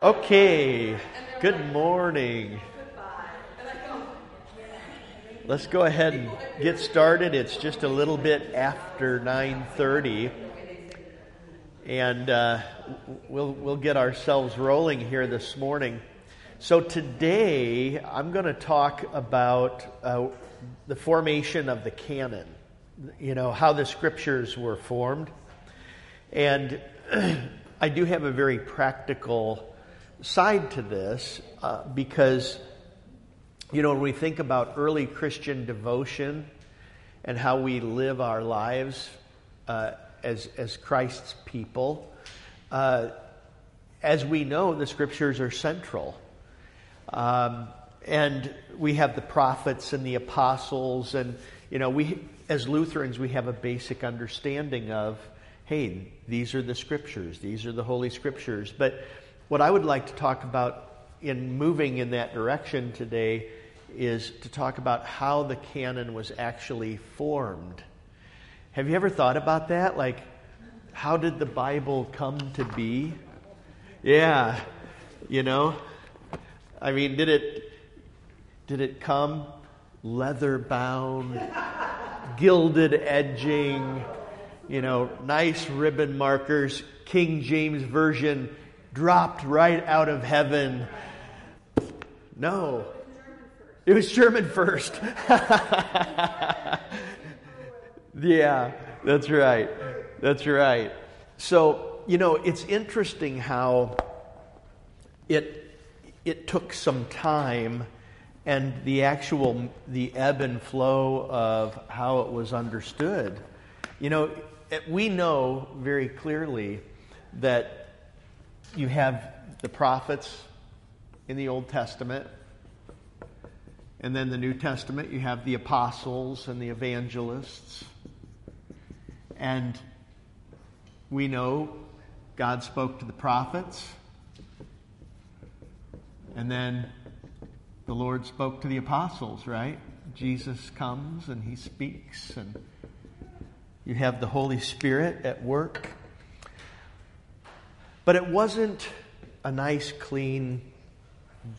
Okay, good morning. Let's go ahead and get started. It's just a little bit after 9:30, and uh, we'll we'll get ourselves rolling here this morning. So today I'm going to talk about uh, the formation of the canon. You know how the scriptures were formed, and I do have a very practical side to this uh, because, you know, when we think about early Christian devotion and how we live our lives uh, as, as Christ's people, uh, as we know, the scriptures are central. Um, and we have the prophets and the apostles, and, you know, we, as Lutherans, we have a basic understanding of, hey, these are the scriptures, these are the Holy Scriptures. But what I would like to talk about in moving in that direction today is to talk about how the canon was actually formed. Have you ever thought about that? Like, how did the Bible come to be? Yeah, you know, I mean, did it did it come leather bound, gilded edging, you know, nice ribbon markers, King James version dropped right out of heaven. No. It was German first. yeah, that's right. That's right. So, you know, it's interesting how it it took some time and the actual the ebb and flow of how it was understood. You know, we know very clearly that you have the prophets in the Old Testament. And then the New Testament, you have the apostles and the evangelists. And we know God spoke to the prophets. And then the Lord spoke to the apostles, right? Jesus comes and he speaks, and you have the Holy Spirit at work. But it wasn't a nice, clean,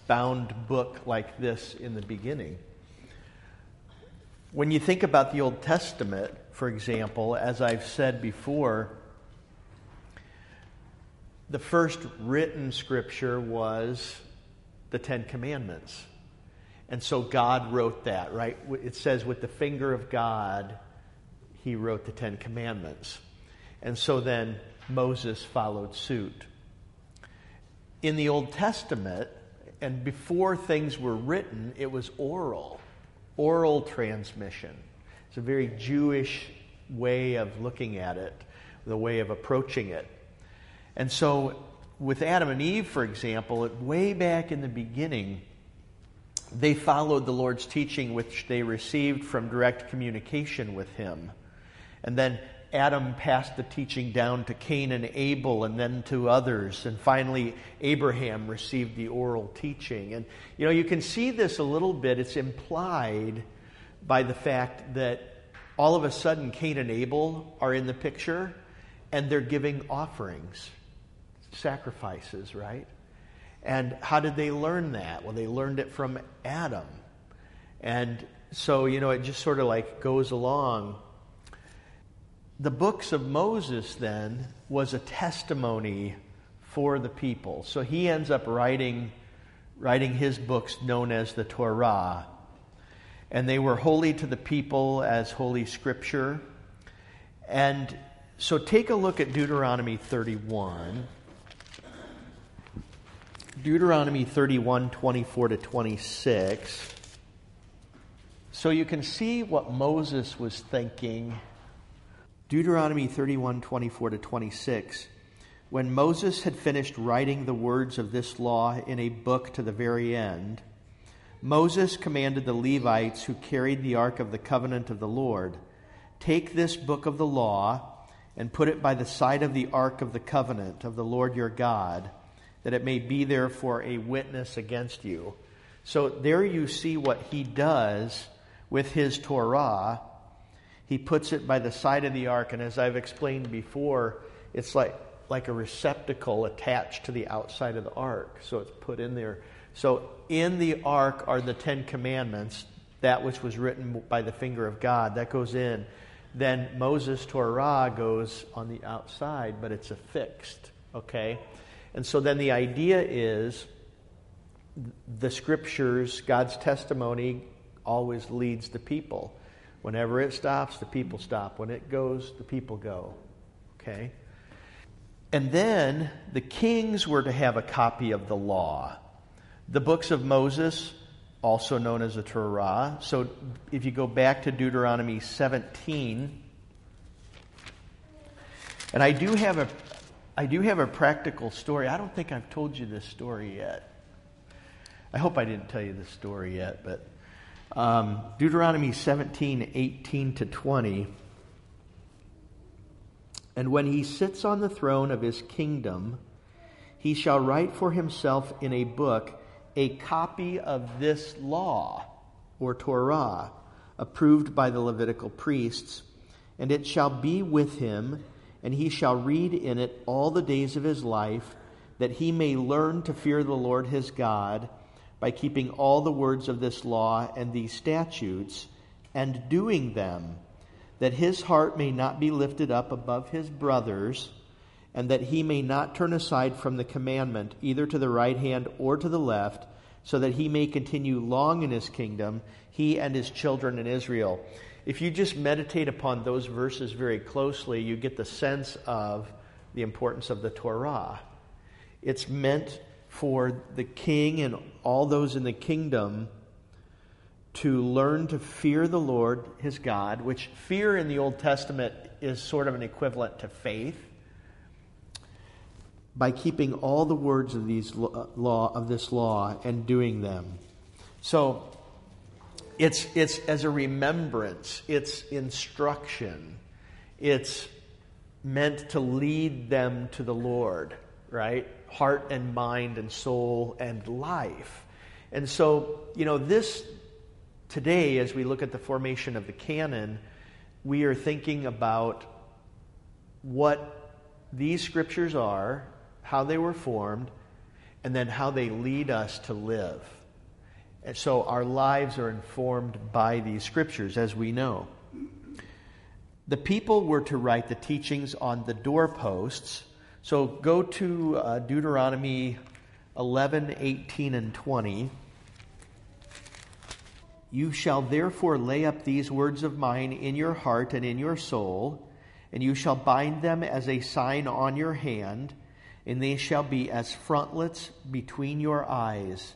bound book like this in the beginning. When you think about the Old Testament, for example, as I've said before, the first written scripture was the Ten Commandments. And so God wrote that, right? It says, with the finger of God, he wrote the Ten Commandments. And so then Moses followed suit. In the Old Testament, and before things were written, it was oral, oral transmission. It's a very Jewish way of looking at it, the way of approaching it. And so, with Adam and Eve, for example, way back in the beginning, they followed the Lord's teaching, which they received from direct communication with Him. And then Adam passed the teaching down to Cain and Abel and then to others. And finally, Abraham received the oral teaching. And, you know, you can see this a little bit. It's implied by the fact that all of a sudden Cain and Abel are in the picture and they're giving offerings, sacrifices, right? And how did they learn that? Well, they learned it from Adam. And so, you know, it just sort of like goes along the books of Moses then was a testimony for the people. So he ends up writing, writing his books known as the Torah. And they were holy to the people as holy scripture. And so take a look at Deuteronomy 31. Deuteronomy 31, 24 to 26. So you can see what Moses was thinking Deuteronomy 31 24 to 26. When Moses had finished writing the words of this law in a book to the very end, Moses commanded the Levites who carried the ark of the covenant of the Lord Take this book of the law and put it by the side of the ark of the covenant of the Lord your God, that it may be there for a witness against you. So there you see what he does with his Torah he puts it by the side of the ark. And as I've explained before, it's like like a receptacle attached to the outside of the ark. So it's put in there. So in the ark are the Ten Commandments, that which was written by the finger of God. That goes in. Then Moses' Torah goes on the outside, but it's affixed. Okay? And so then the idea is the scriptures, God's testimony always leads the people. Whenever it stops, the people stop. When it goes, the people go. Okay? And then the kings were to have a copy of the law. The books of Moses, also known as the Torah. So if you go back to Deuteronomy 17, and I do have a I do have a practical story. I don't think I've told you this story yet. I hope I didn't tell you this story yet, but um, Deuteronomy 17, 18 to 20. And when he sits on the throne of his kingdom, he shall write for himself in a book a copy of this law, or Torah, approved by the Levitical priests, and it shall be with him, and he shall read in it all the days of his life, that he may learn to fear the Lord his God by keeping all the words of this law and these statutes and doing them, that his heart may not be lifted up above his brothers, and that he may not turn aside from the commandment, either to the right hand or to the left, so that he may continue long in his kingdom, he and his children in Israel. If you just meditate upon those verses very closely, you get the sense of the importance of the Torah. It's meant for the king and all those in the kingdom to learn to fear the Lord his God, which fear in the Old Testament is sort of an equivalent to faith, by keeping all the words of these uh, law of this law and doing them. So it's it's as a remembrance, it's instruction. It's meant to lead them to the Lord, right? Heart and mind and soul and life. And so, you know, this today, as we look at the formation of the canon, we are thinking about what these scriptures are, how they were formed, and then how they lead us to live. And so our lives are informed by these scriptures, as we know. The people were to write the teachings on the doorposts so go to uh, Deuteronomy 11, 18, and 20. You shall therefore lay up these words of mine in your heart and in your soul, and you shall bind them as a sign on your hand, and they shall be as frontlets between your eyes.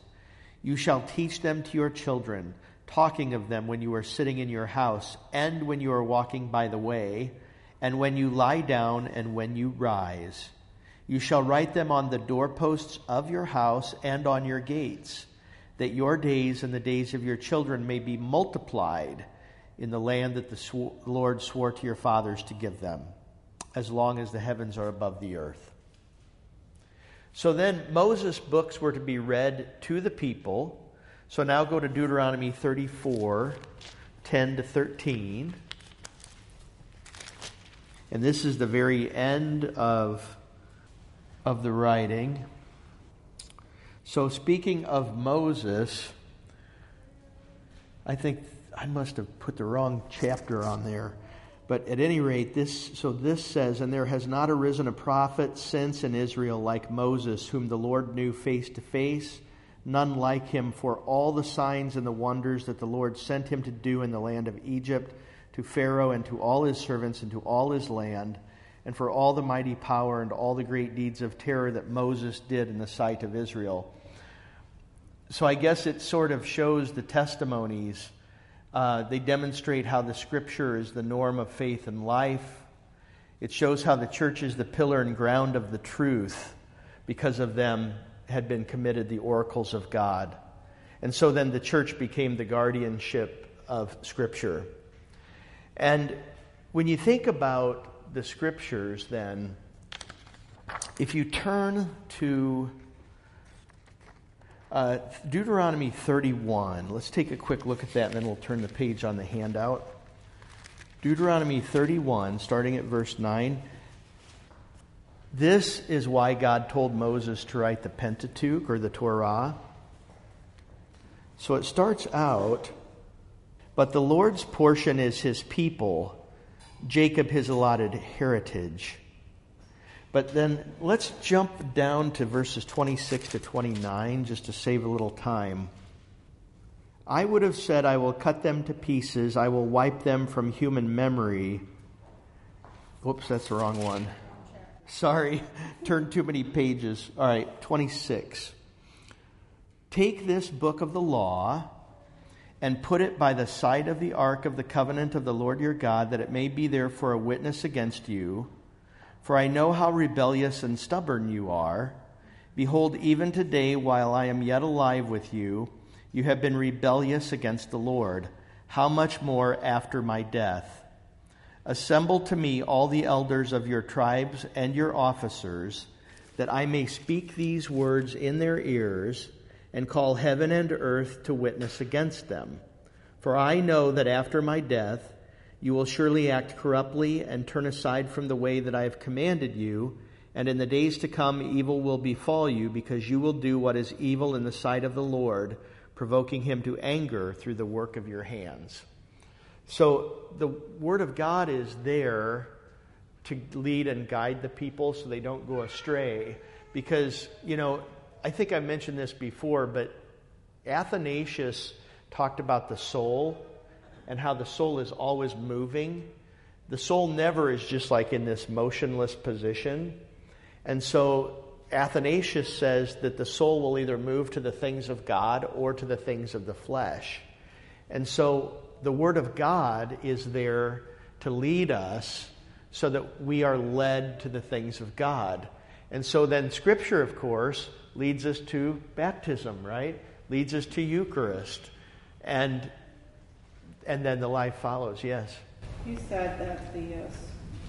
You shall teach them to your children, talking of them when you are sitting in your house, and when you are walking by the way, and when you lie down, and when you rise. You shall write them on the doorposts of your house and on your gates, that your days and the days of your children may be multiplied in the land that the sw- Lord swore to your fathers to give them, as long as the heavens are above the earth. So then Moses' books were to be read to the people. So now go to Deuteronomy 34 10 to 13. And this is the very end of of the writing. So, speaking of Moses, I think I must have put the wrong chapter on there. But at any rate, this so this says, and there has not arisen a prophet since in Israel like Moses, whom the Lord knew face to face, none like him for all the signs and the wonders that the Lord sent him to do in the land of Egypt, to Pharaoh and to all his servants and to all his land and for all the mighty power and all the great deeds of terror that Moses did in the sight of Israel. So I guess it sort of shows the testimonies. Uh, they demonstrate how the scripture is the norm of faith and life. It shows how the church is the pillar and ground of the truth. Because of them had been committed the oracles of God. And so then the church became the guardianship of Scripture. And when you think about the scriptures, then, if you turn to uh, Deuteronomy 31, let's take a quick look at that and then we'll turn the page on the handout. Deuteronomy 31, starting at verse 9. This is why God told Moses to write the Pentateuch or the Torah. So it starts out, but the Lord's portion is his people, Jacob his allotted heritage. But then let's jump down to verses 26 to 29 just to save a little time. I would have said, I will cut them to pieces, I will wipe them from human memory. Whoops, that's the wrong one. Sorry, turned too many pages. All right, 26. Take this book of the law and put it by the side of the ark of the covenant of the Lord your God, that it may be there for a witness against you. For I know how rebellious and stubborn you are. Behold, even today, while I am yet alive with you, you have been rebellious against the Lord. How much more after my death? Assemble to me all the elders of your tribes and your officers, that I may speak these words in their ears and call heaven and earth to witness against them. For I know that after my death, you will surely act corruptly and turn aside from the way that I have commanded you, and in the days to come evil will befall you, because you will do what is evil in the sight of the Lord, provoking him to anger through the work of your hands. So the Word of God is there to lead and guide the people so they don't go astray. Because, you know, I think I mentioned this before, but Athanasius talked about the soul and how the soul is always moving. The soul never is just like in this motionless position. And so Athanasius says that the soul will either move to the things of God or to the things of the flesh. And so the Word of God is there to lead us so that we are led to the things of God. And so then Scripture, of course, leads us to baptism, right? Leads us to Eucharist. And and then the life follows. Yes. You said that the uh,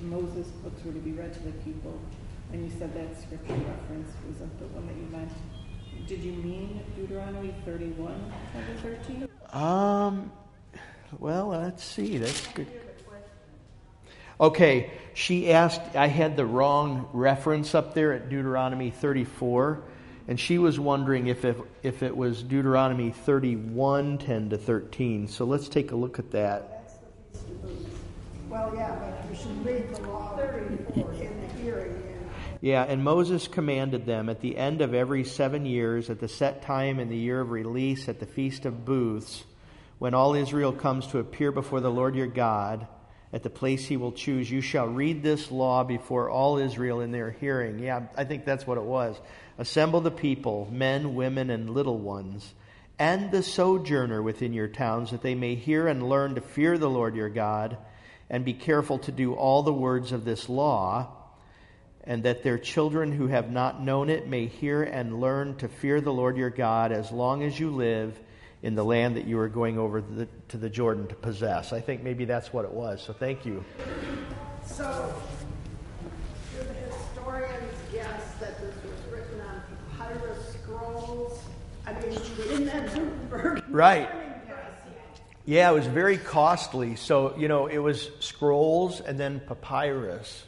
Moses books were to be read to the people, and you said that scripture reference wasn't the one that you meant. Did you mean Deuteronomy 31, 13? Um, well, let's see. That's good. Okay, she asked, I had the wrong reference up there at Deuteronomy 34, and she was wondering if it, if it was Deuteronomy 31, 10 to 13. So let's take a look at that. Well, yeah, but you should read the law in the hearing. Yeah, and Moses commanded them at the end of every seven years, at the set time in the year of release, at the Feast of Booths, when all Israel comes to appear before the Lord your God at the place he will choose, you shall read this law before all Israel in their hearing. Yeah, I think that's what it was. Assemble the people, men, women, and little ones, and the sojourner within your towns, that they may hear and learn to fear the Lord your God, and be careful to do all the words of this law, and that their children who have not known it may hear and learn to fear the Lord your God as long as you live in the land that you are going over the, to the Jordan to possess. I think maybe that's what it was. So thank you. So, do the historians guess that this was papyrus scrolls? I mean, in that Gutenberg. Right. Yeah, it was very costly. So, you know, it was scrolls and then papyrus.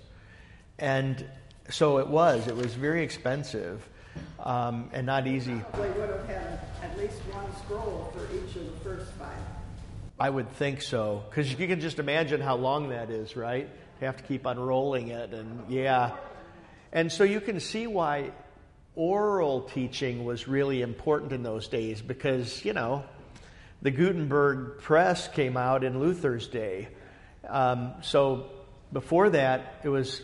And so it was. It was very expensive um, and not easy. They would have had at least one scroll for each of the first five. I would think so, because you can just imagine how long that is, right? You have to keep unrolling it, and yeah. And so you can see why oral teaching was really important in those days, because, you know, the Gutenberg press came out in Luther's day. Um, so before that, it was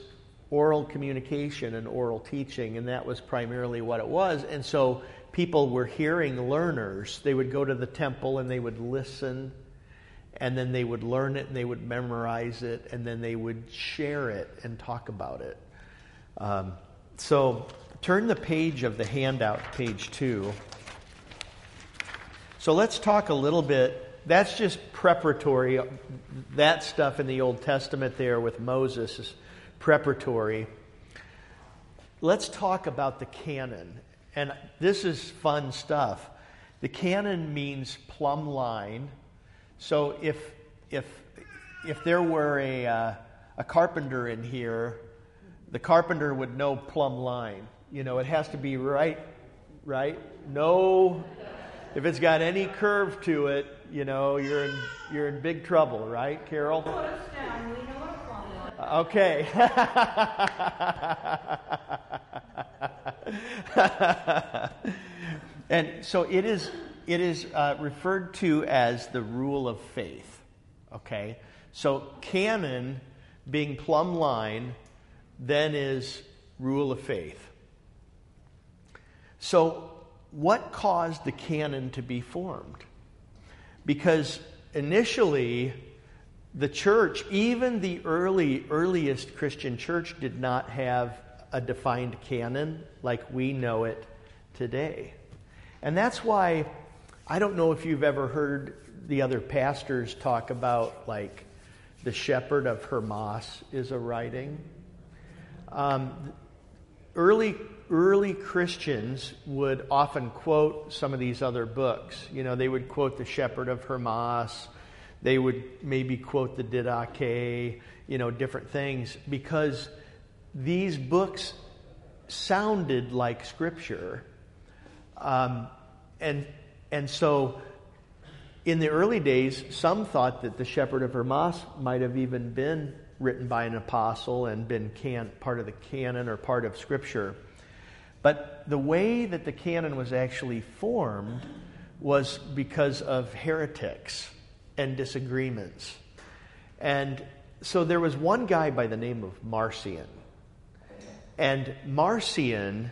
oral communication and oral teaching, and that was primarily what it was. And so people were hearing learners. They would go to the temple and they would listen, and then they would learn it and they would memorize it, and then they would share it and talk about it. Um, so turn the page of the handout, page two. So let's talk a little bit. That's just preparatory. That stuff in the Old Testament there with Moses is preparatory, let's talk about the canon. And this is fun stuff. The canon means plumb line. So if, if, if there were a, uh, a carpenter in here, the carpenter would know plumb line. You know, it has to be right, right? No, if it's got any curve to it, you know, you're in, you're in big trouble, right, Carol? Put us down, we know what plumb line. Okay. and so it is, it is uh, referred to as the rule of faith. Okay? So canon being plumb line then is rule of faith. So, what caused the canon to be formed? Because initially, the church, even the early, earliest Christian church, did not have a defined canon like we know it today. And that's why I don't know if you've ever heard the other pastors talk about, like, the shepherd of Hermas is a writing. Um, early early Christians would often quote some of these other books. You know, they would quote the Shepherd of Hermas. They would maybe quote the Didache, you know, different things because these books sounded like Scripture. Um, and, and so in the early days, some thought that the Shepherd of Hermas might have even been written by an apostle and been can, part of the canon or part of Scripture. But the way that the canon was actually formed was because of heretics and disagreements. And so there was one guy by the name of Marcion. And Marcion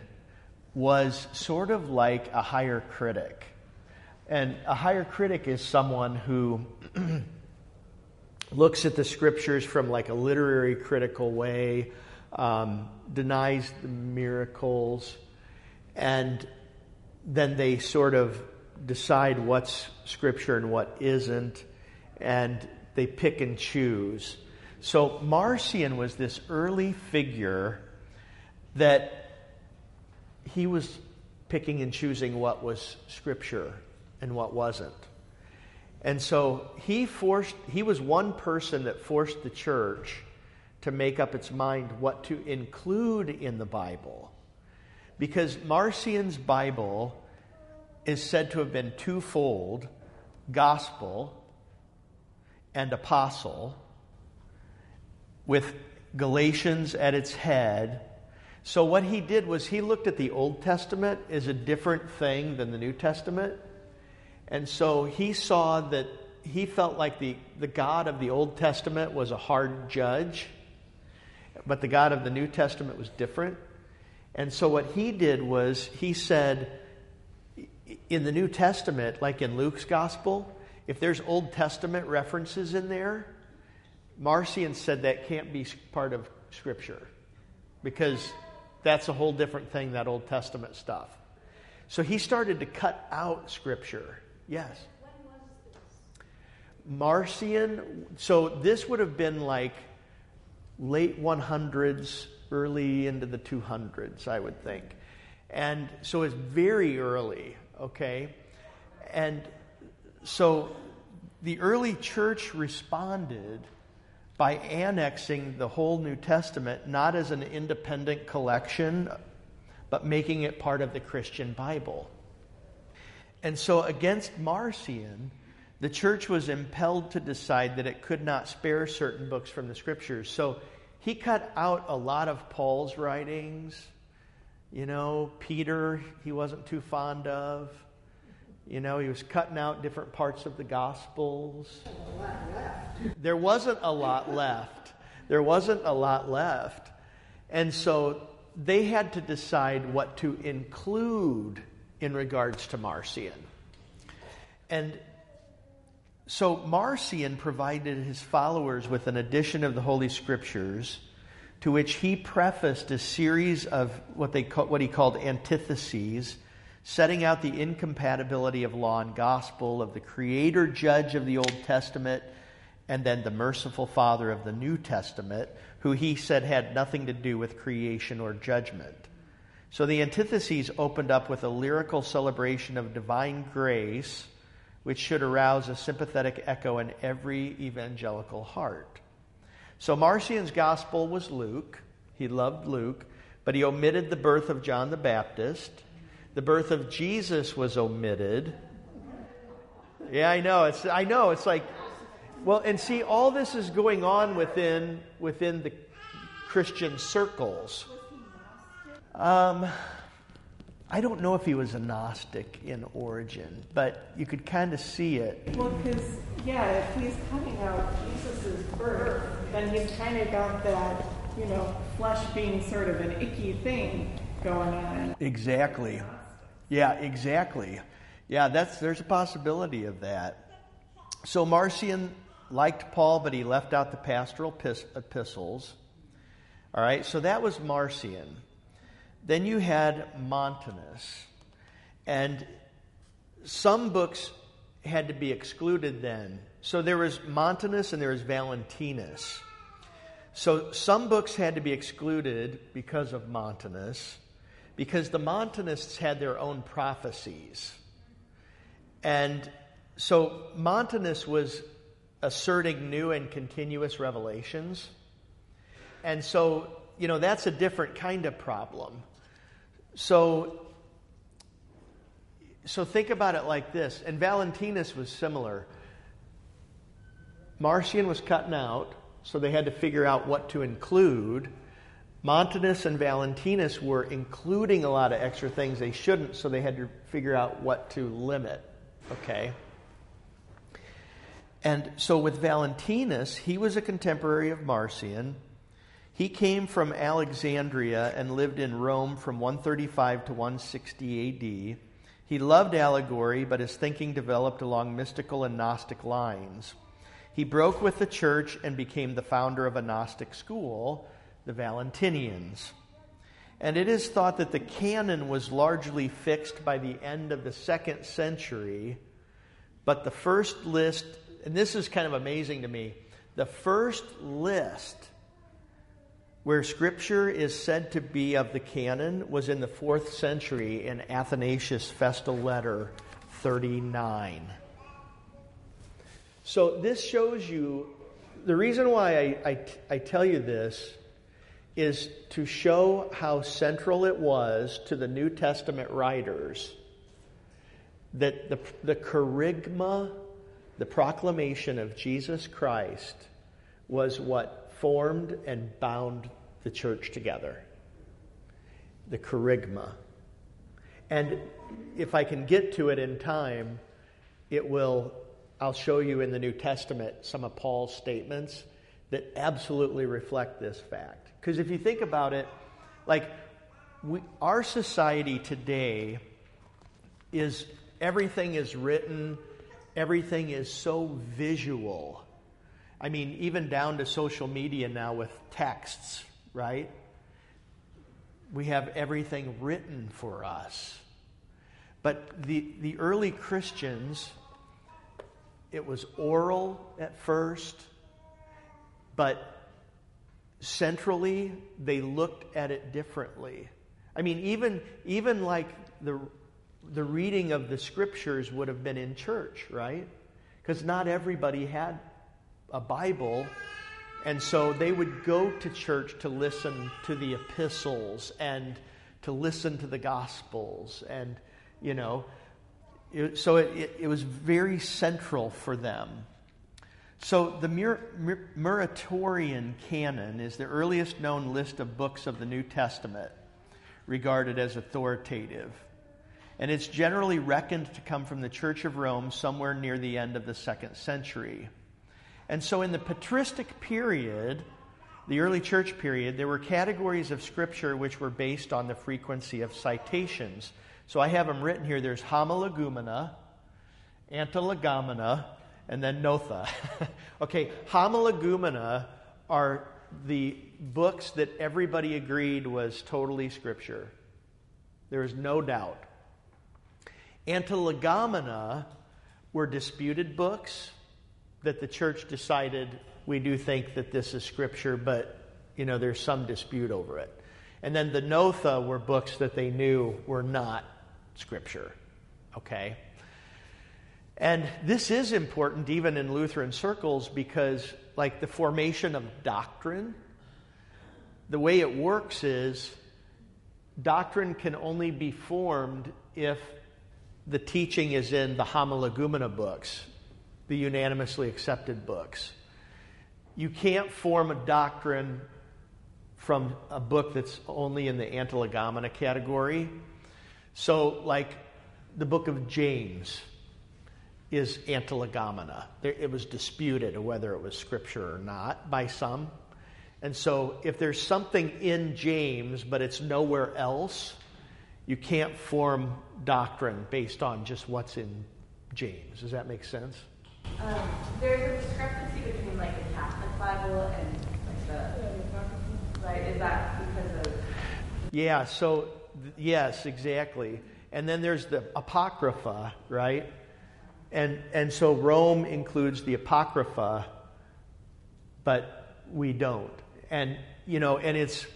was sort of like a higher critic. And a higher critic is someone who looks at the scriptures from like a literary critical way, um, denies the miracles, and then they sort of decide what's scripture and what isn't, and they pick and choose. So Marcion was this early figure that he was picking and choosing what was scripture and what wasn't. And so he forced he was one person that forced the church to make up its mind what to include in the Bible. Because Marcion's Bible is said to have been twofold gospel and apostle, with Galatians at its head. So, what he did was he looked at the Old Testament as a different thing than the New Testament. And so he saw that he felt like the, the God of the Old Testament was a hard judge but the God of the New Testament was different. And so what he did was he said, in the New Testament, like in Luke's gospel, if there's Old Testament references in there, Marcion said that can't be part of Scripture because that's a whole different thing, that Old Testament stuff. So he started to cut out Scripture. Yes? Marcion, so this would have been like late 100s, early into the 200s, I would think. And so it's very early, okay? And so the early church responded by annexing the whole New Testament not as an independent collection, but making it part of the Christian Bible. And so, against Marcion, the church was impelled to decide that it could not spare certain books from the scriptures. So, he cut out a lot of Paul's writings. You know, Peter, he wasn't too fond of. You know, he was cutting out different parts of the Gospels. There wasn't a lot left. There wasn't a lot left. And so they had to decide what to include in regards to Marcion. And so Marcion provided his followers with an edition of the Holy Scriptures to which he prefaced a series of what, they what he called antitheses, setting out the incompatibility of law and gospel, of the creator judge of the Old Testament, and then the merciful father of the New Testament, who he said had nothing to do with creation or judgment. So the antitheses opened up with a lyrical celebration of divine grace which should arouse a sympathetic echo in every evangelical heart. So Marcion's gospel was Luke. He loved Luke, but he omitted the birth of John the Baptist. The birth of Jesus was omitted. Yeah, I know. It's I know. It's like well, and see all this is going on within within the Christian circles. Um, I don't know if he was a Gnostic in origin, but you could kind of see it. Well, because, yeah, if he's coming out Jesus' birth, then he's kind of got that, you know, flesh being sort of an icky thing going on. Exactly. Yeah, exactly. Yeah, that's there's a possibility of that. So Marcion liked Paul, but he left out the pastoral epistles. All right, so that was Marcion. Then you had Montanus. And some books had to be excluded then. So there was Montanus and there was Valentinus. So some books had to be excluded because of Montanus, because the Montanists had their own prophecies. And so Montanus was asserting new and continuous revelations. And so, you know, that's a different kind of problem. So, so think about it like this. And Valentinus was similar. Marcion was cutting out, so they had to figure out what to include. Montanus and Valentinus were including a lot of extra things they shouldn't, so they had to figure out what to limit. Okay? And so with Valentinus, he was a contemporary of Marcion. He came from Alexandria and lived in Rome from 135 to 160 AD. He loved allegory, but his thinking developed along mystical and Gnostic lines. He broke with the church and became the founder of a Gnostic school, the Valentinians. And it is thought that the canon was largely fixed by the end of the second century, but the first list, and this is kind of amazing to me, the first list where scripture is said to be of the canon was in the fourth century in Athanasius' Festal Letter 39. So this shows you the reason why I, I, I tell you this is to show how central it was to the New Testament writers that the, the kerygma, the proclamation of Jesus Christ, was what formed and bound the church together. The kerygma. And if I can get to it in time, it will, I'll show you in the New Testament some of Paul's statements that absolutely reflect this fact. Because if you think about it, like we, our society today is everything is written, everything is so visual. I mean, even down to social media now with texts, right? We have everything written for us. But the, the early Christians, it was oral at first, but centrally, they looked at it differently. I mean, even, even like the, the reading of the scriptures would have been in church, right? Because not everybody had a Bible. And so they would go to church to listen to the epistles and to listen to the gospels. And, you know, it, so it, it, it, was very central for them. So the Mur- Mur- Muratorian canon is the earliest known list of books of the New Testament regarded as authoritative. And it's generally reckoned to come from the Church of Rome somewhere near the end of the second century. And so in the patristic period, the early church period, there were categories of scripture which were based on the frequency of citations. So I have them written here. There's homologoumena, antilegomena, and then notha. okay, homologoumena are the books that everybody agreed was totally scripture. There is no doubt. Antilegomena were disputed books that the church decided we do think that this is scripture, but you know there's some dispute over it. And then the Notha were books that they knew were not scripture. Okay? And this is important even in Lutheran circles because, like, the formation of doctrine the way it works is doctrine can only be formed if the teaching is in the Homologoumena books, the unanimously accepted books. You can't form a doctrine from a book that's only in the Antilegomena category. So, like the book of James is Antilegomena. It was disputed whether it was scripture or not by some. And so, if there's something in James, but it's nowhere else, you can't form doctrine based on just what's in James. Does that make sense? Um, there's a discrepancy between like the Catholic Bible and like the right. Is that because of? Yeah. So th- yes, exactly. And then there's the Apocrypha, right? And and so Rome includes the Apocrypha, but we don't. And you know, and it's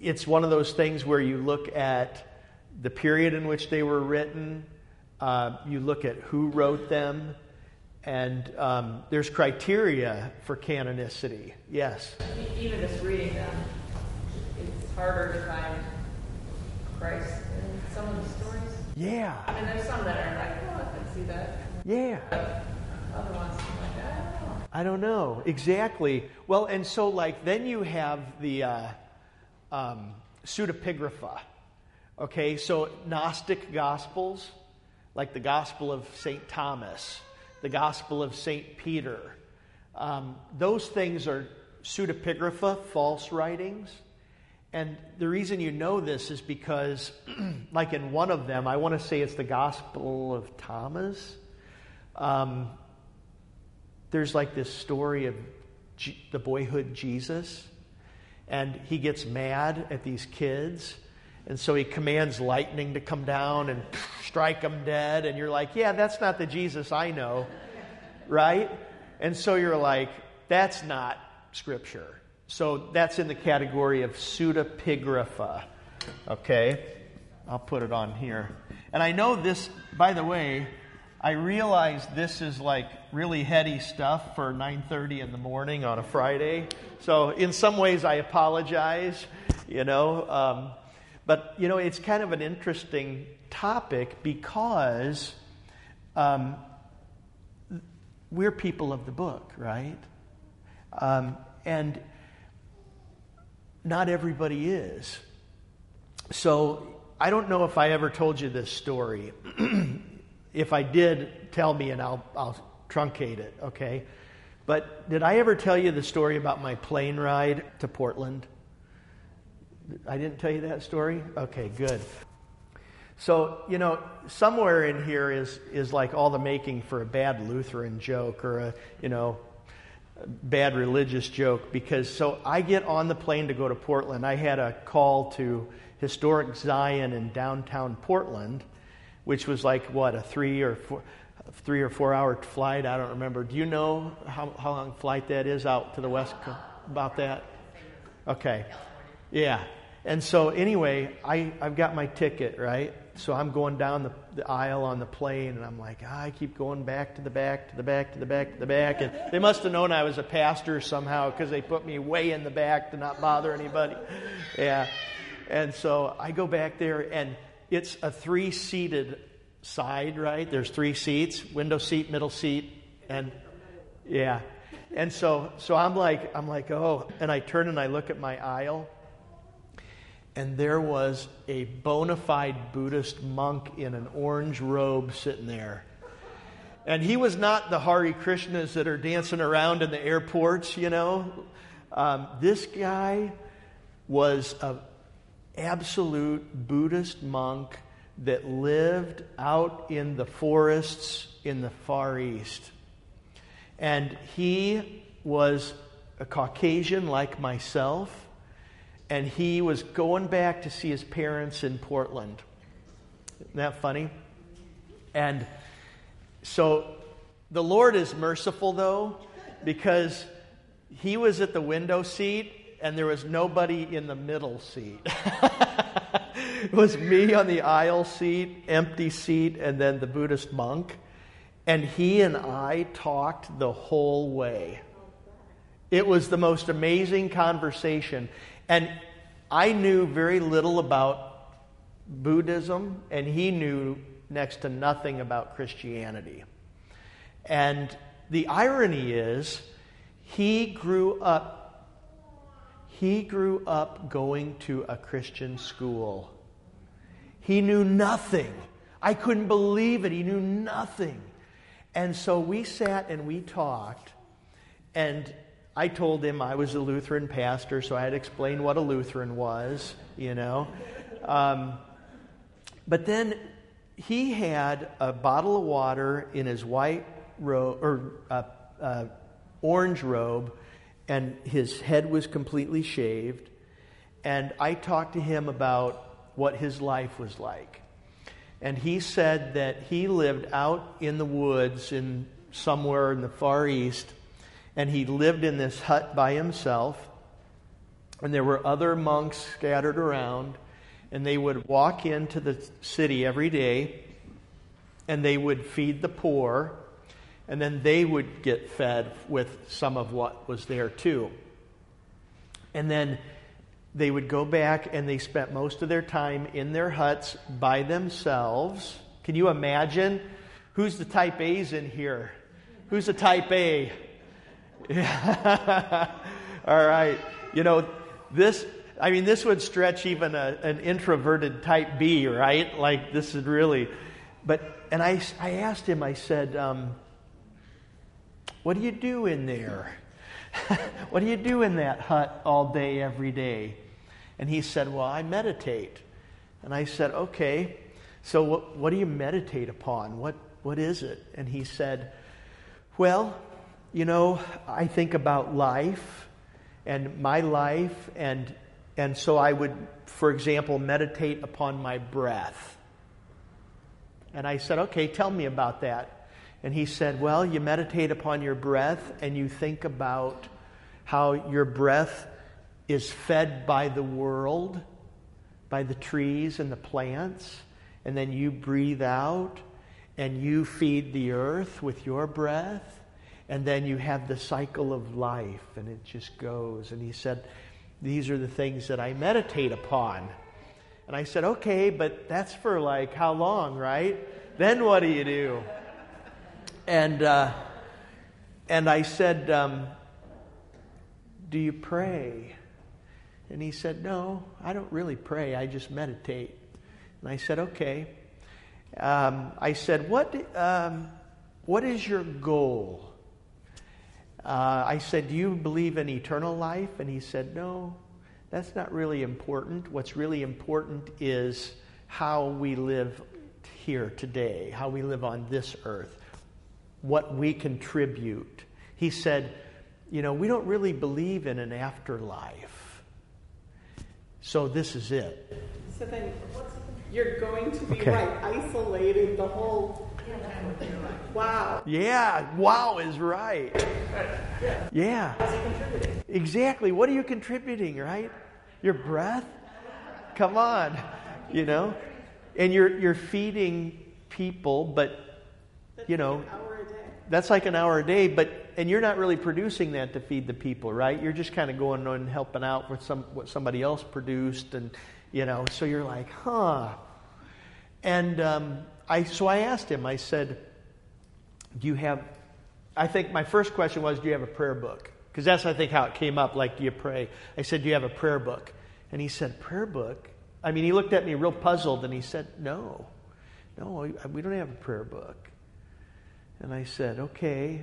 it's one of those things where you look at the period in which they were written, uh, you look at who wrote them, and um, there's criteria for canonicity. Yes. Even just reading them, it's harder to find Christ in some of the stories. Yeah. I mean, there's some that are like, oh, I can see that. Yeah. Other ones, I'm like, I don't know. I don't know exactly. Well, and so like then you have the uh, um, pseudepigrapha. Okay, so Gnostic Gospels, like the Gospel of St. Thomas, the Gospel of St. Peter, um, those things are pseudepigrapha, false writings. And the reason you know this is because, like in one of them, I want to say it's the Gospel of Thomas. Um, there's like this story of G- the boyhood Jesus, and he gets mad at these kids and so he commands lightning to come down and strike them dead. And you're like, yeah, that's not the Jesus I know, right? And so you're like, that's not scripture. So that's in the category of pseudepigrapha. Okay? I'll put it on here. And I know this, by the way, I realize this is like really heady stuff for 9:30 in the morning on a Friday. So in some ways I apologize, you know. Um, but, you know, it's kind of an interesting topic because um, we're people of the book, right? Um, and not everybody is. So I don't know if I ever told you this story. if I did, tell me and I'll, I'll truncate it, okay? But did I ever tell you the story about my plane ride to Portland? I didn't tell you that story? Okay, good. So, you know, somewhere in here is, is like all the making for a bad Lutheran joke or a, you know, bad religious joke because so I get on the plane to go to Portland. I had a call to historic Zion in downtown Portland, which was like what a three or four, three or four hour flight. I don't remember. Do you know how how long flight that is out to the west? About that? Okay, yeah. And so anyway, I I've got my ticket right. So I'm going down the, the aisle on the plane, and I'm like, ah, I keep going back to the back, to the back, to the back, to the back. And they must have known I was a pastor somehow because they put me way in the back to not bother anybody. Yeah. And so I go back there, and it's a three seated side, right? There's three seats window seat, middle seat, and yeah. And so, so I'm like, I'm like, oh, and I turn and I look at my aisle, and there was a bona fide Buddhist monk in an orange robe sitting there. And he was not the Hare Krishnas that are dancing around in the airports, you know. Um, this guy was an absolute Buddhist monk that lived out in the forests in the Far East. And he was a Caucasian like myself and he was going back to see his parents in Portland. Isn't that funny? And so the Lord is merciful, though, because he was at the window seat and there was nobody in the middle seat. it was me on the aisle seat, empty seat, and then the Buddhist monk. And he and I talked the whole way. It was the most amazing conversation. And I knew very little about Buddhism, and he knew next to nothing about Christianity. And the irony is, he grew up he grew up going to a Christian school. He knew nothing. I couldn't believe it. He knew nothing. And so we sat and we talked, and I told him I was a Lutheran pastor, so I had to explain what a Lutheran was, you know. Um, but then he had a bottle of water in his white robe, or uh, uh, orange robe, and his head was completely shaved. And I talked to him about what his life was like. And he said that he lived out in the woods in somewhere in the Far East, and he lived in this hut by himself. And there were other monks scattered around, and they would walk into the city every day, and they would feed the poor, and then they would get fed with some of what was there too. And then they would go back and they spent most of their time in their huts by themselves. Can you imagine? Who's the type A's in here? Who's the type A? All right. You know, this, I mean, this would stretch even a, an introverted type B, right? Like, this is really, but, and I, I asked him, I said, um, what do you do in there? what do you do in that hut all day, every day? And he said, Well, I meditate. And I said, Okay, so what, what do you meditate upon? What, what is it? And he said, Well, you know, I think about life and my life, and, and so I would, for example, meditate upon my breath. And I said, Okay, tell me about that. And he said, Well, you meditate upon your breath and you think about how your breath is fed by the world, by the trees and the plants, and then you breathe out and you feed the earth with your breath, and then you have the cycle of life and it just goes. And he said, These are the things that I meditate upon. And I said, Okay, but that's for like how long, right? Then what do you do? And, uh, and I said, um, Do you pray? And he said, No, I don't really pray. I just meditate. And I said, Okay. Um, I said, What, um, what is your goal? Uh, I said, Do you believe in eternal life? And he said, No, that's not really important. What's really important is how we live here today, how we live on this earth what we contribute. He said, You know, we don't really believe in an afterlife. So this is it. So then you're going to be Okay. right, isolated the whole. Wow. Yeah, wow is right. Yeah. Exactly. What are you contributing, right? Your breath? Come on. You know? And you're you're feeding people, but you know, that's like an hour a day, but and you're not really producing that to feed the people, right? You're just kind of going on and helping out with some what somebody else produced, and you know, so you're like, huh. And um, I so I asked him. I said, "Do you have?" I think my first question was, "Do you have a prayer book?" Because that's I think how it came up. Like, do you pray? I said, "Do you have a prayer book?" And he said, "Prayer book." I mean, he looked at me real puzzled, and he said, "No, no, we don't have a prayer book." And I said, okay.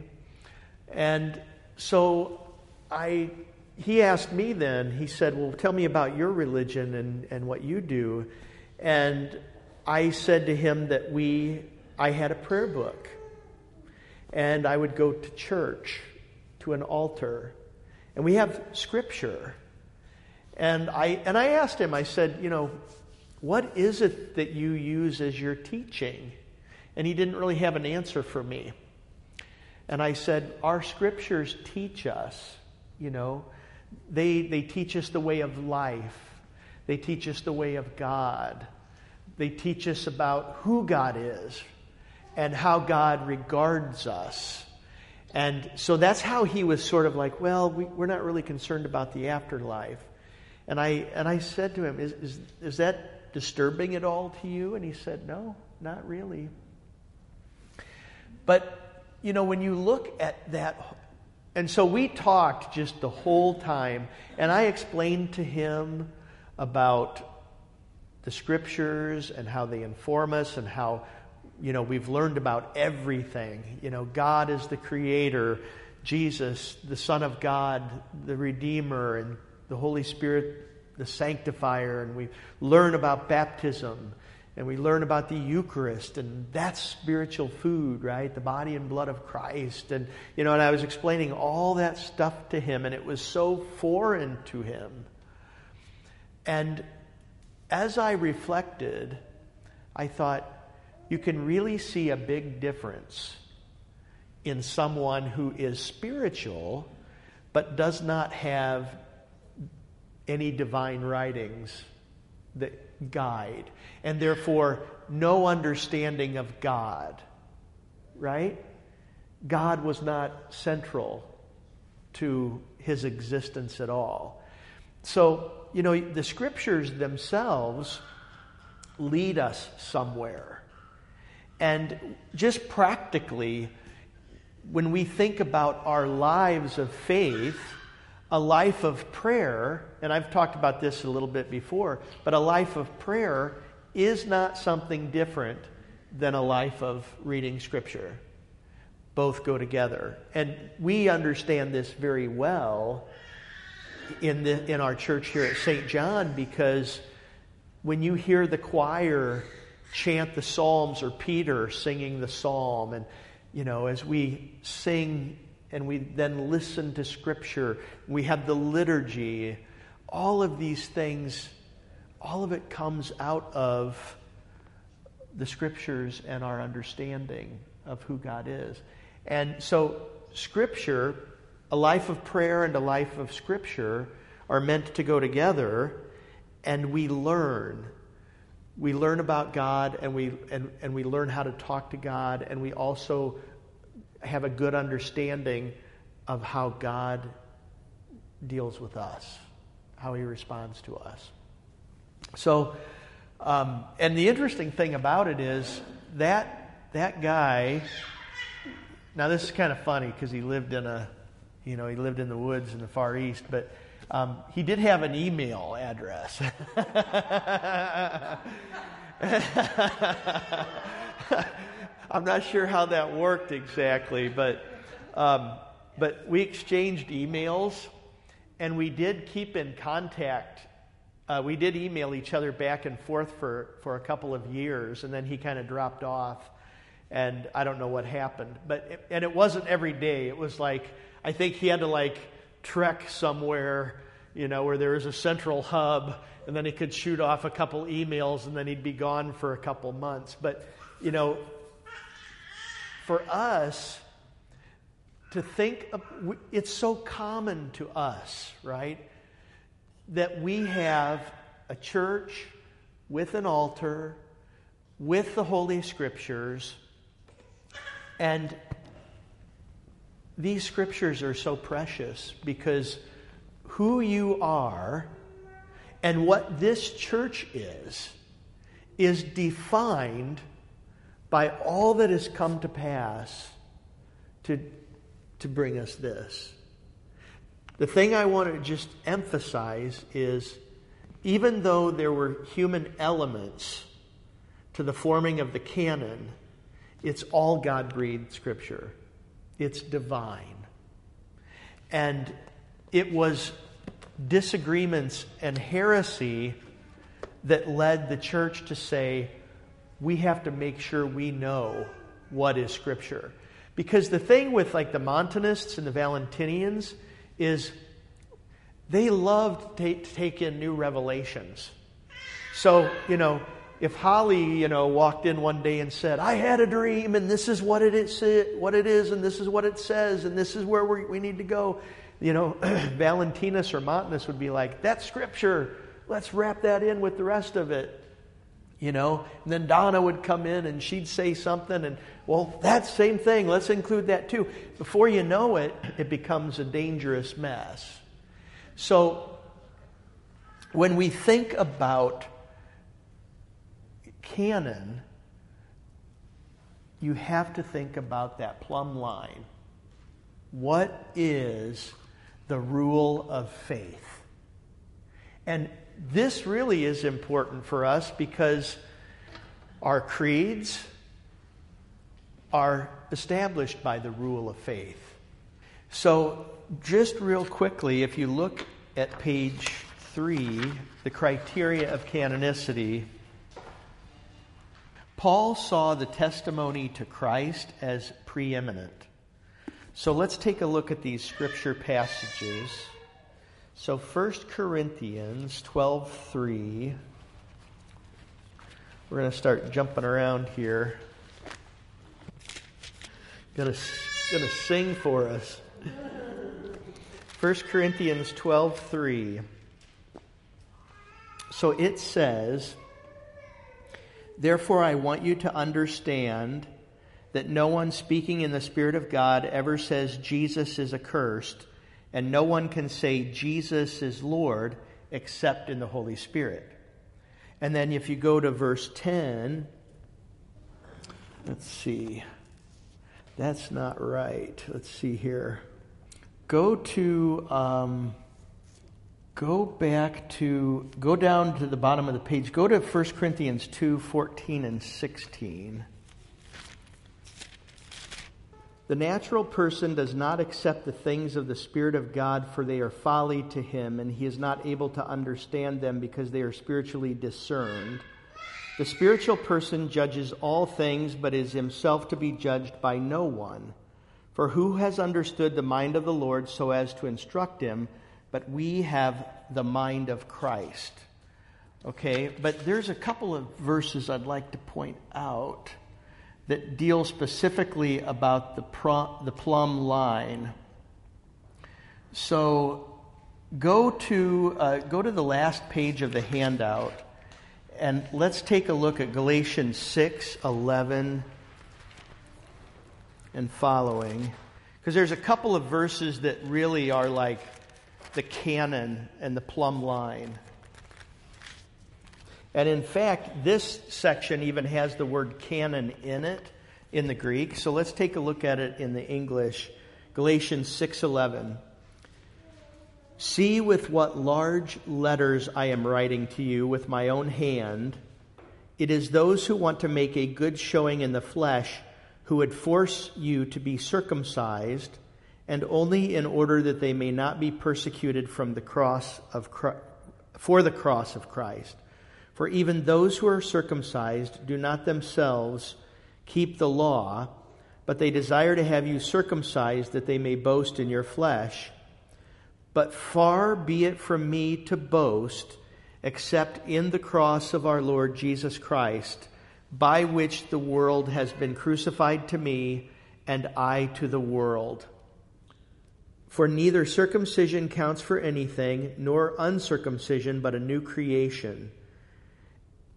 And so I, he asked me then, he said, well, tell me about your religion and, and what you do. And I said to him that we, I had a prayer book. And I would go to church, to an altar. And we have scripture. And I, and I asked him, I said, you know, what is it that you use as your teaching? And he didn't really have an answer for me. And I said, Our scriptures teach us, you know, they, they teach us the way of life, they teach us the way of God, they teach us about who God is and how God regards us. And so that's how he was sort of like, well, we, we're not really concerned about the afterlife. And I, and I said to him, is, is, is that disturbing at all to you? And he said, no, not really. But, you know, when you look at that, and so we talked just the whole time, and I explained to him about the scriptures and how they inform us and how you know we've learned about everything. You know god is the creator jesus the son of god the redeemer and the holy spirit the sanctifier and we learn about baptism and we learn about the eucharist and that's spiritual food right? The body and blood of christ. And you know and i was explaining all that stuff to him and it was so foreign to him. And as I reflected, I thought, you can really see a big difference in someone who is spiritual but does not have any divine writings that guide, and therefore no understanding of God. Right? God was not central to his existence at all. So you know, the scriptures themselves lead us somewhere. And just practically, when we think about our lives of faith, a life of prayer, and I've talked about this a little bit before, but a life of prayer is not something different than a life of reading Scripture. Both go together. And we understand this very well in, the, in our church here at St. John because when you hear the choir chant the Psalms or Peter singing the psalm, and, you know, as we sing and we then listen to Scripture, we have the liturgy, all of these things, all of it comes out of the Scriptures and our understanding of who God is. And so, Scripture a life of prayer and a life of Scripture are meant to go together, and we learn. We learn about God, and we, and, and we learn how to talk to God, and we also have a good understanding of how God deals with us, how He responds to us. So, um, and the interesting thing about it is that that guy. Now, this is kind of funny because he lived in a you know, he lived in the woods in the Far East, but um, he did have an email address. I'm not sure how that worked exactly, but um, but we exchanged emails, and we did keep in contact. Uh, we did email each other back and forth for, for a couple of years, and then he kind of dropped off, and I don't know what happened. But it, and it wasn't every day. It was like I think he had to like trek somewhere, you know, where there is a central hub, and then he could shoot off a couple emails, and then he'd be gone for a couple months. But, you know, for us to think, of, it's so common to us, right? That we have a church with an altar, with the Holy Scriptures, and these scriptures are so precious because who you are and what this church is is defined by all that has come to pass to, to bring us this. The thing I want to just emphasize is even though there were human elements to the forming of the canon, it's all God breathed scripture it's divine. And it was disagreements and heresy that led the church to say, we have to make sure we know what is Scripture. Because the thing with like the Montanists and the Valentinians is they loved to take in new revelations. So, you know, if Holly, you know, walked in one day and said, "I had a dream, and this is what it is, what it is, and this is what it says, and this is where we, need to go," you know, Valentinus or Montanus would be like, "That's Scripture. Let's wrap that in with the rest of it." You know, and then Donna would come in and she'd say something, and well, that same thing, let's include that too. Before you know it, it becomes a dangerous mess. So, when we think about canon, you have to think about that plumb line. What is the rule of faith? And this really is important for us because our creeds are established by the rule of faith. So, just real quickly, if you look at page three, the criteria of canonicity, Paul saw the testimony to Christ as preeminent. So let's take a look at these scripture passages. So 1 Corinthians 12:3 We're going to start jumping around here. Going to going to sing for us. 1 Corinthians 12:3 So it says, Therefore I want you to understand that no one speaking in the Spirit of God ever says Jesus is accursed, and no one can say Jesus is Lord except in the Holy Spirit. And then if you go to verse 10, let's see. That's not right. Let's see here. Go to. Um, go back to go down to the bottom of the page go to 1 corinthians 2 14 and 16 the natural person does not accept the things of the Spirit of God, for they are folly to him, and he is not able to understand them because they are spiritually discerned. The spiritual person judges all things, but is himself to be judged by no one. For who has understood the mind of the Lord so as to instruct him? But we have the mind of Christ. Okay, but there's a couple of verses I'd like to point out that deal specifically about the, the plumb line. So go to, uh, go to the last page of the handout and let's take a look at Galatians 6 11 and following. Because there's a couple of verses that really are like the canon and the plumb line. And in fact, this section even has the word canon in it in the Greek. So let's take a look at it in the English. Galatians 6:11. See with what large letters I am writing to you with my own hand. It is those who want to make a good showing in the flesh who would force you to be circumcised, and only in order that they may not be persecuted from the cross of Christ, for the cross of Christ. For even those who are circumcised do not themselves keep the law, but they desire to have you circumcised that they may boast in your flesh. But far be it from me to boast except in the cross of our Lord Jesus Christ, by which the world has been crucified to me and I to the world. For neither circumcision counts for anything, nor uncircumcision, but a new creation.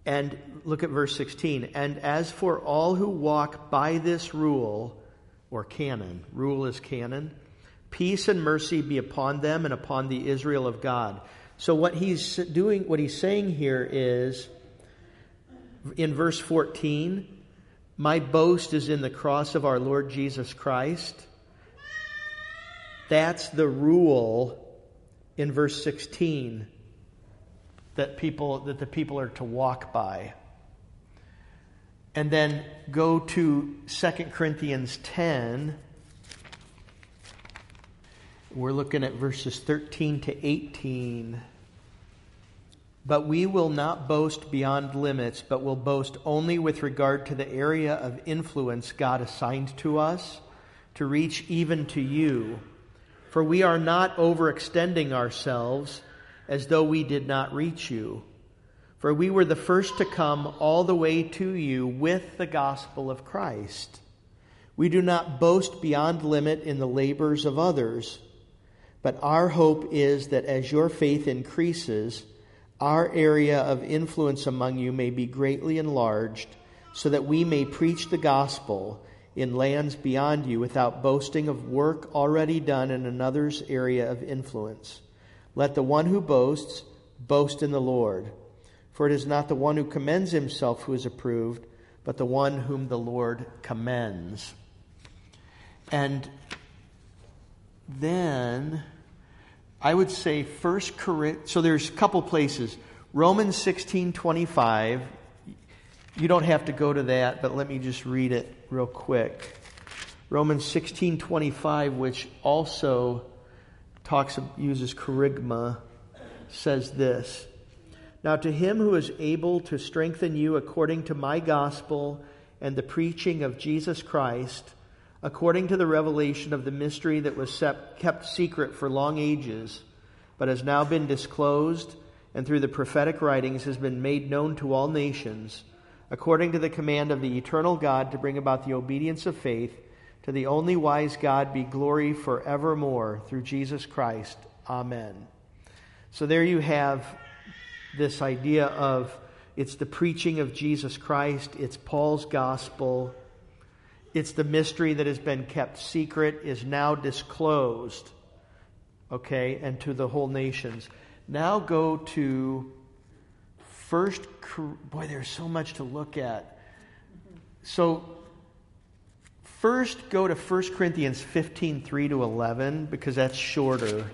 And look at verse 16. And as for all who walk by this rule, or canon, rule is canon, peace and mercy be upon them and upon the Israel of God. So what he's doing, what he's saying here is, in verse 14, my boast is in the cross of our Lord Jesus Christ. That's the rule in verse 16 that people that the people are to walk by. And then go to 2 Corinthians 10. We're looking at verses 13 to 18. But we will not boast beyond limits, but will boast only with regard to the area of influence God assigned to us to reach even to you. For we are not overextending ourselves as though we did not reach you. For we were the first to come all the way to you with the gospel of Christ. We do not boast beyond limit in the labors of others, but our hope is that as your faith increases, our area of influence among you may be greatly enlarged, so that we may preach the gospel in lands beyond you without boasting of work already done in another's area of influence. Let the one who boasts boast in the Lord. For it is not the one who commends himself who is approved, but the one whom the Lord commends. And then I would say First Corinthians. So there's a couple places. Romans 16:25. You don't have to go to that, but let me just read it real quick. Romans 16:25, which also talks uses kerygma, says this. Now to him who is able to strengthen you according to my gospel and the preaching of Jesus Christ, according to the revelation of the mystery that was kept secret for long ages, but has now been disclosed and through the prophetic writings has been made known to all nations, according to the command of the eternal God to bring about the obedience of faith, to the only wise God be glory forevermore through Jesus Christ. Amen. So there you have this idea of it's the preaching of Jesus Christ, it's Paul's gospel, it's the mystery that has been kept secret, is now disclosed, okay, and to the whole nations. Now go to first, boy, there's so much to look at. So, first go to 1 Corinthians 15 3 to 11, because that's shorter.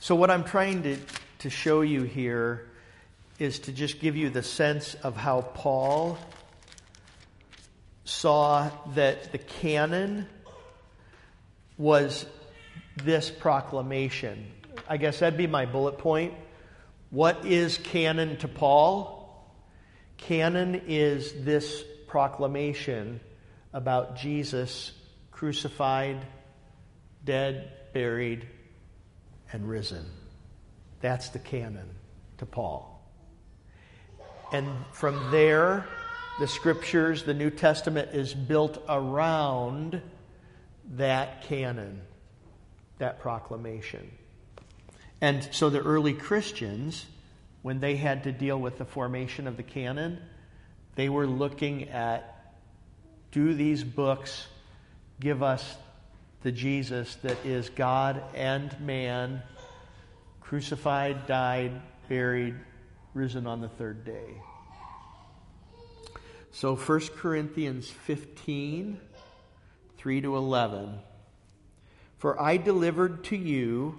So, what I'm trying to, to show you here is to just give you the sense of how Paul saw that the canon was this proclamation. I guess that'd be my bullet point. What is canon to Paul? Canon is this proclamation about Jesus crucified, dead, buried, and risen. That's the canon to Paul. And from there, the scriptures, the New Testament is built around that canon, that proclamation. And so the early Christians, when they had to deal with the formation of the canon, they were looking at do these books give us the Jesus that is God and man, crucified, died, buried, risen on the third day. So 1 Corinthians 15, 3 to 11. For I delivered to you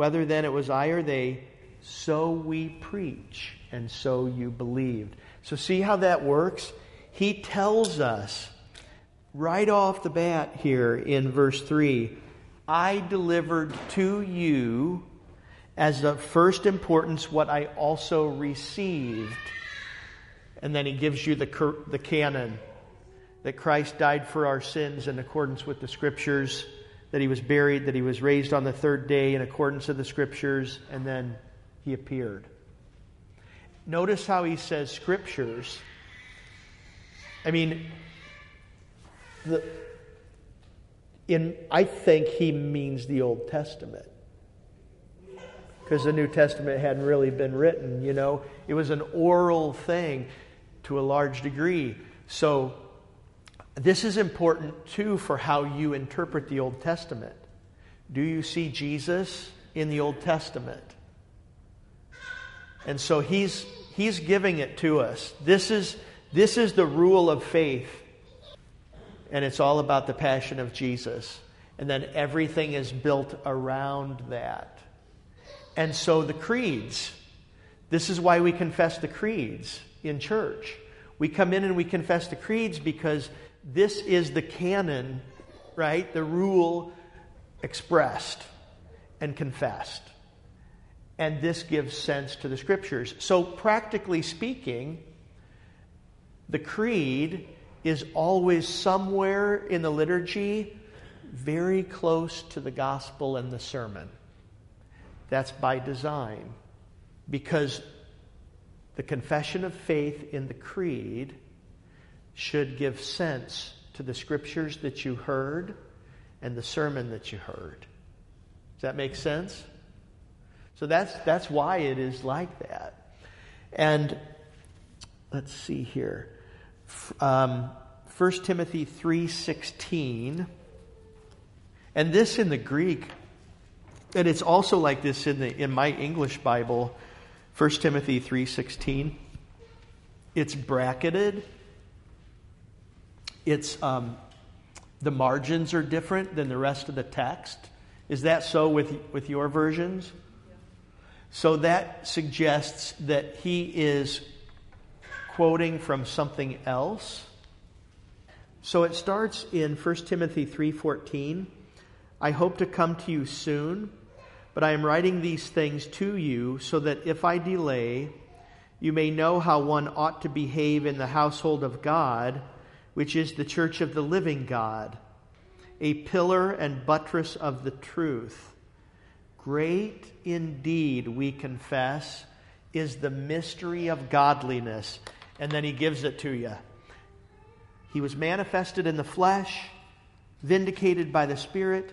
Whether then it was I or they, so we preach, and so you believed. So, see how that works? He tells us right off the bat here in verse 3 I delivered to you as of first importance what I also received. And then he gives you the, the canon that Christ died for our sins in accordance with the scriptures, that he was buried, that he was raised on the third day in accordance with the scriptures, and then he appeared. Notice how he says scriptures. I mean, the, in, I think he means the Old Testament. Because the New Testament hadn't really been written, you know. It was an oral thing to a large degree. So, this is important too for how you interpret the Old Testament. Do you see Jesus in the Old Testament? And so he's He's giving it to us. This is, this is the rule of faith. And it's all about the passion of Jesus. And then everything is built around that. And so the creeds, this is why we confess the creeds in church. We come in and we confess the creeds because this is the canon, right? The rule expressed and confessed. And this gives sense to the scriptures. So, practically speaking, the creed is always somewhere in the liturgy very close to the gospel and the sermon. That's by design. Because the confession of faith in the creed should give sense to the scriptures that you heard and the sermon that you heard. Does that make sense? So that's, that's why it is like that. And let's see here. Um, 1 Timothy 3.16. And this in the Greek, and it's also like this in, the, in my English Bible, 1 Timothy 3.16. It's bracketed. It's um, the margins are different than the rest of the text. Is that so with, with your versions? So that suggests that he is quoting from something else. So it starts in 1 Timothy 3:14. I hope to come to you soon, but I am writing these things to you so that if I delay, you may know how one ought to behave in the household of God which is the church of the living God, a pillar and buttress of the truth. Great indeed, we confess, is the mystery of godliness. And then he gives it to you. He was manifested in the flesh, vindicated by the Spirit,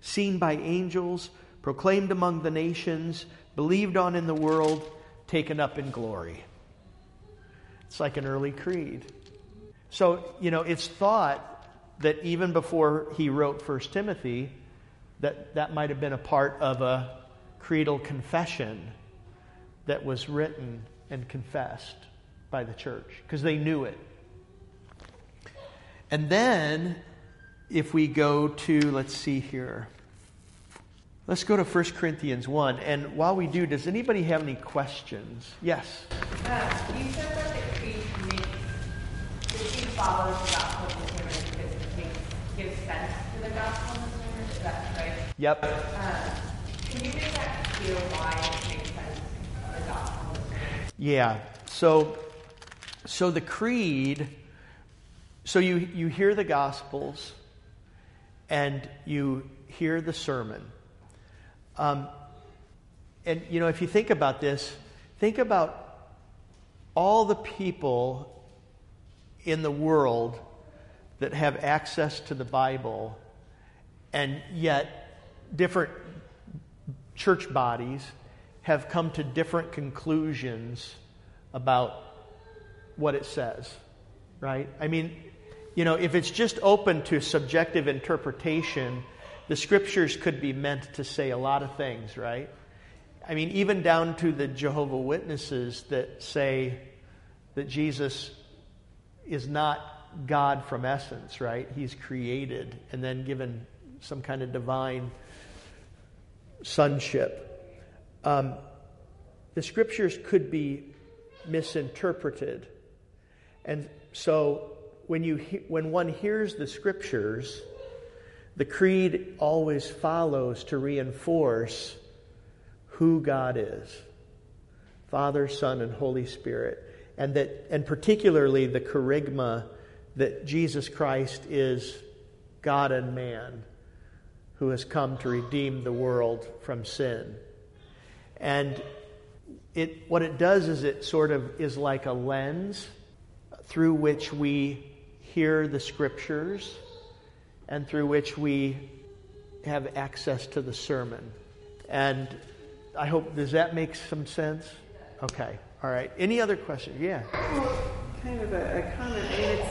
seen by angels, proclaimed among the nations, believed on in the world, taken up in glory. It's like an early creed. So, you know, it's thought that even before he wrote First Timothy, that that might have been a part of a creedal confession that was written and confessed by the church because they knew it. And then, if we go to, let's see here. Let's go to 1 Corinthians 1. And while we do, does anybody have any questions? Yes. Uh, follows the gospel of because it makes, gives sense to the gospel of the sermon. Is that right? Yep. Uh, can you make that clear why it makes sense to the gospel of? Yeah. So, so the creed. So you you hear the gospels, and you hear the sermon. Um, and you know, if you think about this, think about all the people in the world that have access to the Bible, and yet different church bodies have come to different conclusions about what it says, right? I mean, you know, if it's just open to subjective interpretation, the scriptures could be meant to say a lot of things, right? I mean, even down to the Jehovah Witnesses that say that Jesus is not God from essence, right? He's created and then given some kind of divine sonship. Um, the scriptures could be misinterpreted. And so when, you he- when one hears the scriptures, the creed always follows to reinforce who God is Father, Son, and Holy Spirit and that and particularly the kerygma that Jesus Christ is God and man who has come to redeem the world from sin. And it what it does is it sort of is like a lens through which we hear the scriptures and through which we have access to the sermon. And I hope does that make some sense? Okay. All right. Any other questions? Yeah. Well, kind of a, a comment. I mean, it's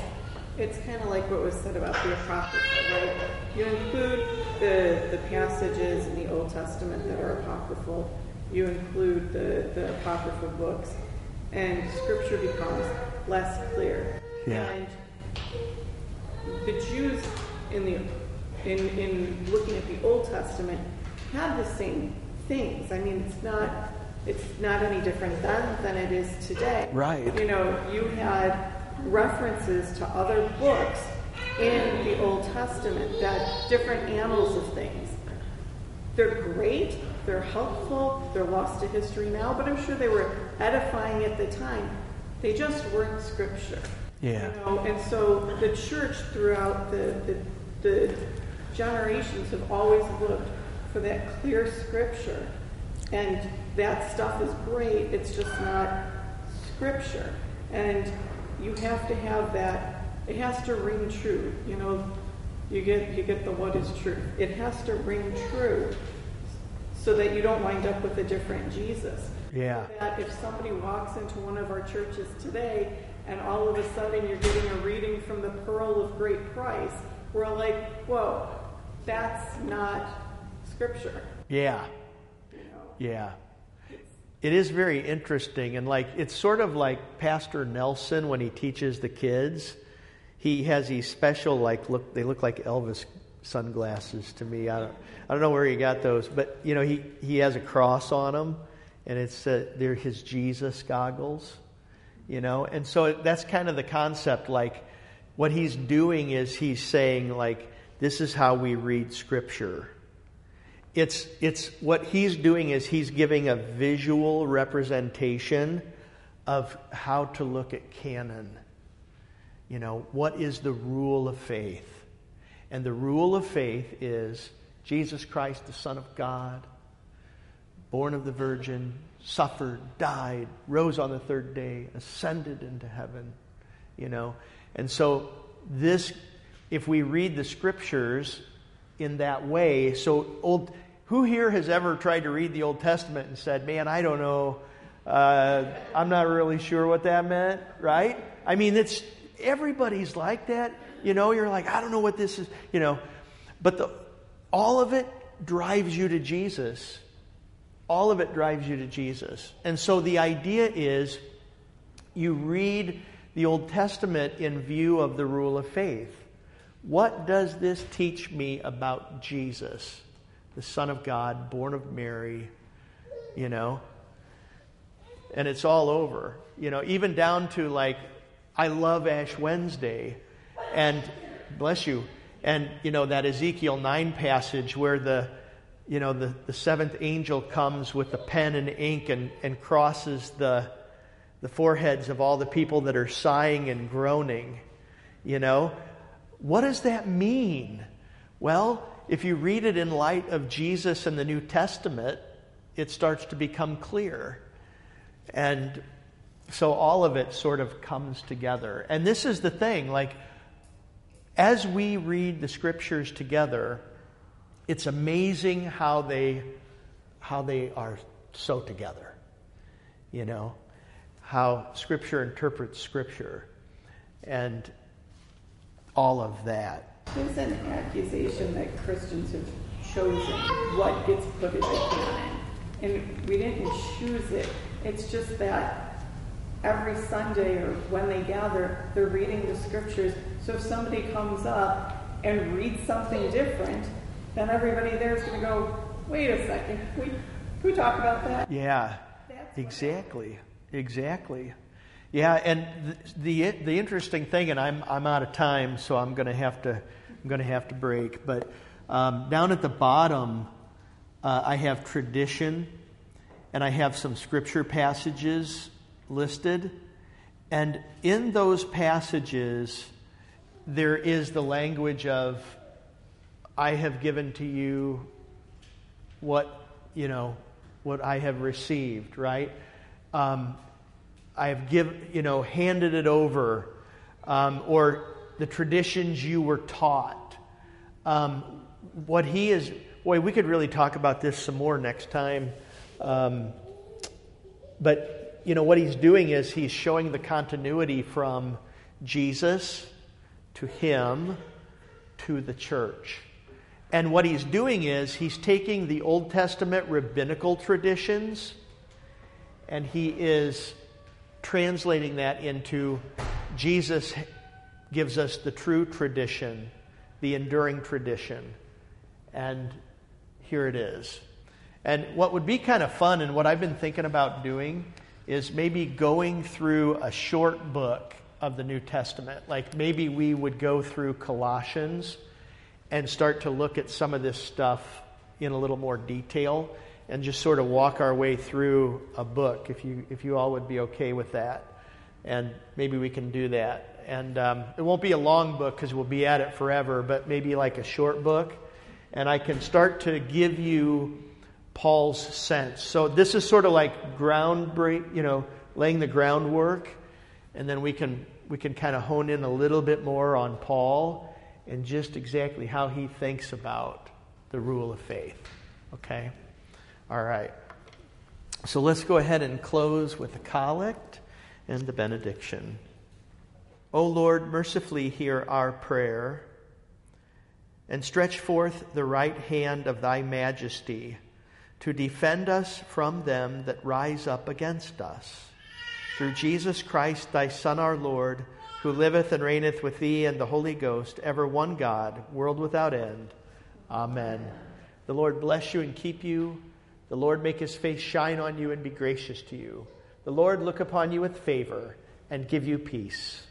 it's kind of like what was said about the apocrypha, right? You include the the passages in the Old Testament that are apocryphal. You include the the apocryphal books, and scripture becomes less clear. Yeah. And the Jews in the in in looking at the Old Testament have the same things. I mean, it's not it's not any different then than it is today. Right. You know, you had references to other books in the Old Testament that different annals of things. They're great, they're helpful, they're lost to history now, but I'm sure they were edifying at the time. They just weren't scripture. Yeah. You know, and so the church throughout the, the, the generations have always looked for that clear scripture. And that stuff is great, it's just not scripture. And you have to have that, it has to ring true. You know, you get you get the what is true. It has to ring true so that you don't wind up with a different Jesus. Yeah. That if somebody walks into one of our churches today and all of a sudden you're getting a reading from the Pearl of Great Price, we're like, whoa, that's not scripture. Yeah. You know? Yeah. It is very interesting. And like, it's sort of like Pastor Nelson when he teaches the kids. He has these special, like, look, they look like Elvis sunglasses to me. I don't, I don't know where he got those, but, you know, he, he has a cross on them, and it's, uh, they're his Jesus goggles, you know? And so that's kind of the concept. Like, what he's doing is he's saying, like, this is how we read Scripture it's it's what he's doing is he's giving a visual representation of how to look at canon. You know what is the rule of faith? And the rule of faith is jesus christ the son of god born of the virgin suffered died rose on the third day ascended into heaven you know. And so this if we read the scriptures in that way so old who here has ever tried to read the Old Testament and said, man, I don't know, uh, I'm not really sure what that meant, right? I mean, it's everybody's like that. You know, you're like, I don't know what this is, you know. But the, all of it drives you to Jesus. All of it drives you to Jesus. And so the idea is you read the Old Testament in view of the rule of faith. What does this teach me about Jesus? The Son of God, born of Mary, you know. And it's all over, you know, even down to like, I love Ash Wednesday, and bless you, and, you know, that Ezekiel 9 passage where the, you know, the, the seventh angel comes with the pen and ink and, and crosses the, the foreheads of all the people that are sighing and groaning, you know. What does that mean? Well, if you read it in light of Jesus and the New Testament, it starts to become clear. And so all of it sort of comes together. And this is the thing like, as we read the scriptures together, it's amazing how they, how they are so together. You know, how scripture interprets scripture and all of that. There's an accusation that Christians have chosen what gets put in the canon. And we didn't choose it. It's just that every Sunday or when they gather, they're reading the scriptures. So if somebody comes up and reads something different, then everybody there is going to go, wait a second, we, can we talk about that? Yeah, That's exactly, exactly. Yeah, and the, the the interesting thing, and I'm I'm out of time, so I'm going to have to I'm going to have to break. But um, down at the bottom, uh, I have tradition, and I have some scripture passages listed, and in those passages, there is the language of, "I have given to you what you know, what I have received." Right. Um, I have give, you know, handed it over, um, or the traditions you were taught. Um, what he is, boy, we could really talk about this some more next time. Um, but, you know, what he's doing is he's showing the continuity from Jesus to him to the church. And what he's doing is he's taking the Old Testament rabbinical traditions and he is translating that into Jesus gives us the true tradition, the enduring tradition. And here it is. And what would be kind of fun and what I've been thinking about doing is maybe going through a short book of the New Testament. Like maybe we would go through Colossians and start to look at some of this stuff in a little more detail and just sort of walk our way through a book if you if you all would be okay with that. And maybe we can do that. And um, it won't be a long book because we'll be at it forever but maybe like a short book. And i can start to give you paul's sense. So this is sort of like ground break you know laying the groundwork. And then we can we can kind of hone in a little bit more on paul and just exactly how he thinks about the rule of faith. Okay all right. So let's go ahead and close with the collect and the benediction. O Lord, mercifully hear our prayer and stretch forth the right hand of thy majesty to defend us from them that rise up against us. Through Jesus Christ, thy Son, our Lord, who liveth and reigneth with thee and the Holy Ghost, ever one God, world without end. Amen. The Lord bless you and keep you. The Lord make his face shine on you and be gracious to you. The Lord look upon you with favor and give you peace.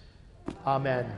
Amen.